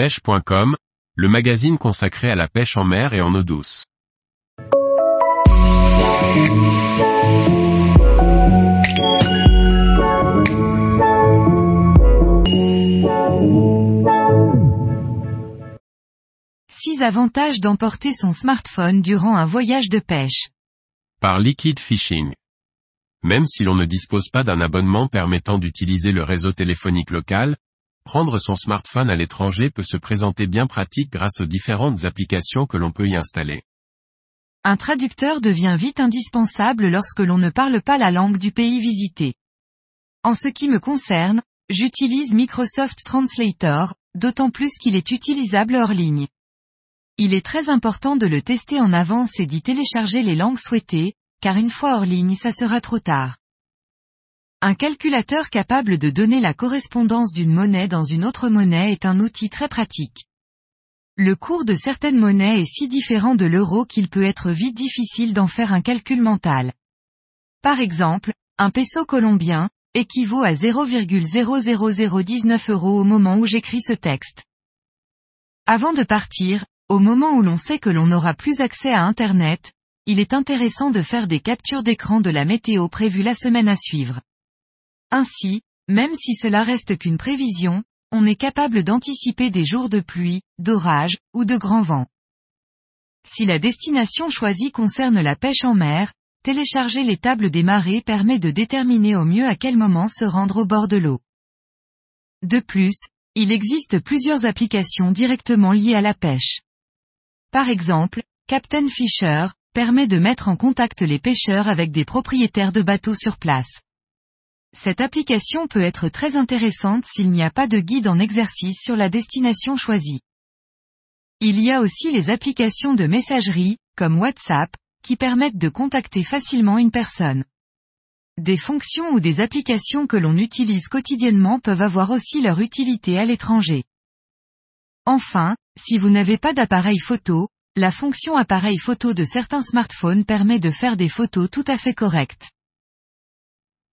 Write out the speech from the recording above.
pêche.com, le magazine consacré à la pêche en mer et en eau douce. Six avantages d'emporter son smartphone durant un voyage de pêche. Par Liquid Fishing. Même si l'on ne dispose pas d'un abonnement permettant d'utiliser le réseau téléphonique local, prendre son smartphone à l'étranger peut se présenter bien pratique grâce aux différentes applications que l'on peut y installer. Un traducteur devient vite indispensable lorsque l'on ne parle pas la langue du pays visité. En ce qui me concerne, j'utilise Microsoft Translator, d'autant plus qu'il est utilisable hors ligne. Il est très important de le tester en avance et d'y télécharger les langues souhaitées, car une fois hors ligne ça sera trop tard. Un calculateur capable de donner la correspondance d'une monnaie dans une autre monnaie est un outil très pratique. Le cours de certaines monnaies est si différent de l'euro qu'il peut être vite difficile d'en faire un calcul mental. Par exemple, un peso colombien, équivaut à 0,00019 euros au moment où j'écris ce texte. Avant de partir, au moment où l'on sait que l'on n'aura plus accès à Internet, il est intéressant de faire des captures d'écran de la météo prévue la semaine à suivre. Ainsi, même si cela reste qu'une prévision, on est capable d'anticiper des jours de pluie, d'orage, ou de grand vent. Si la destination choisie concerne la pêche en mer, télécharger les tables des marées permet de déterminer au mieux à quel moment se rendre au bord de l'eau. De plus, il existe plusieurs applications directement liées à la pêche. Par exemple, Captain Fisher, permet de mettre en contact les pêcheurs avec des propriétaires de bateaux sur place. Cette application peut être très intéressante s'il n'y a pas de guide en exercice sur la destination choisie. Il y a aussi les applications de messagerie, comme WhatsApp, qui permettent de contacter facilement une personne. Des fonctions ou des applications que l'on utilise quotidiennement peuvent avoir aussi leur utilité à l'étranger. Enfin, si vous n'avez pas d'appareil photo, la fonction appareil photo de certains smartphones permet de faire des photos tout à fait correctes.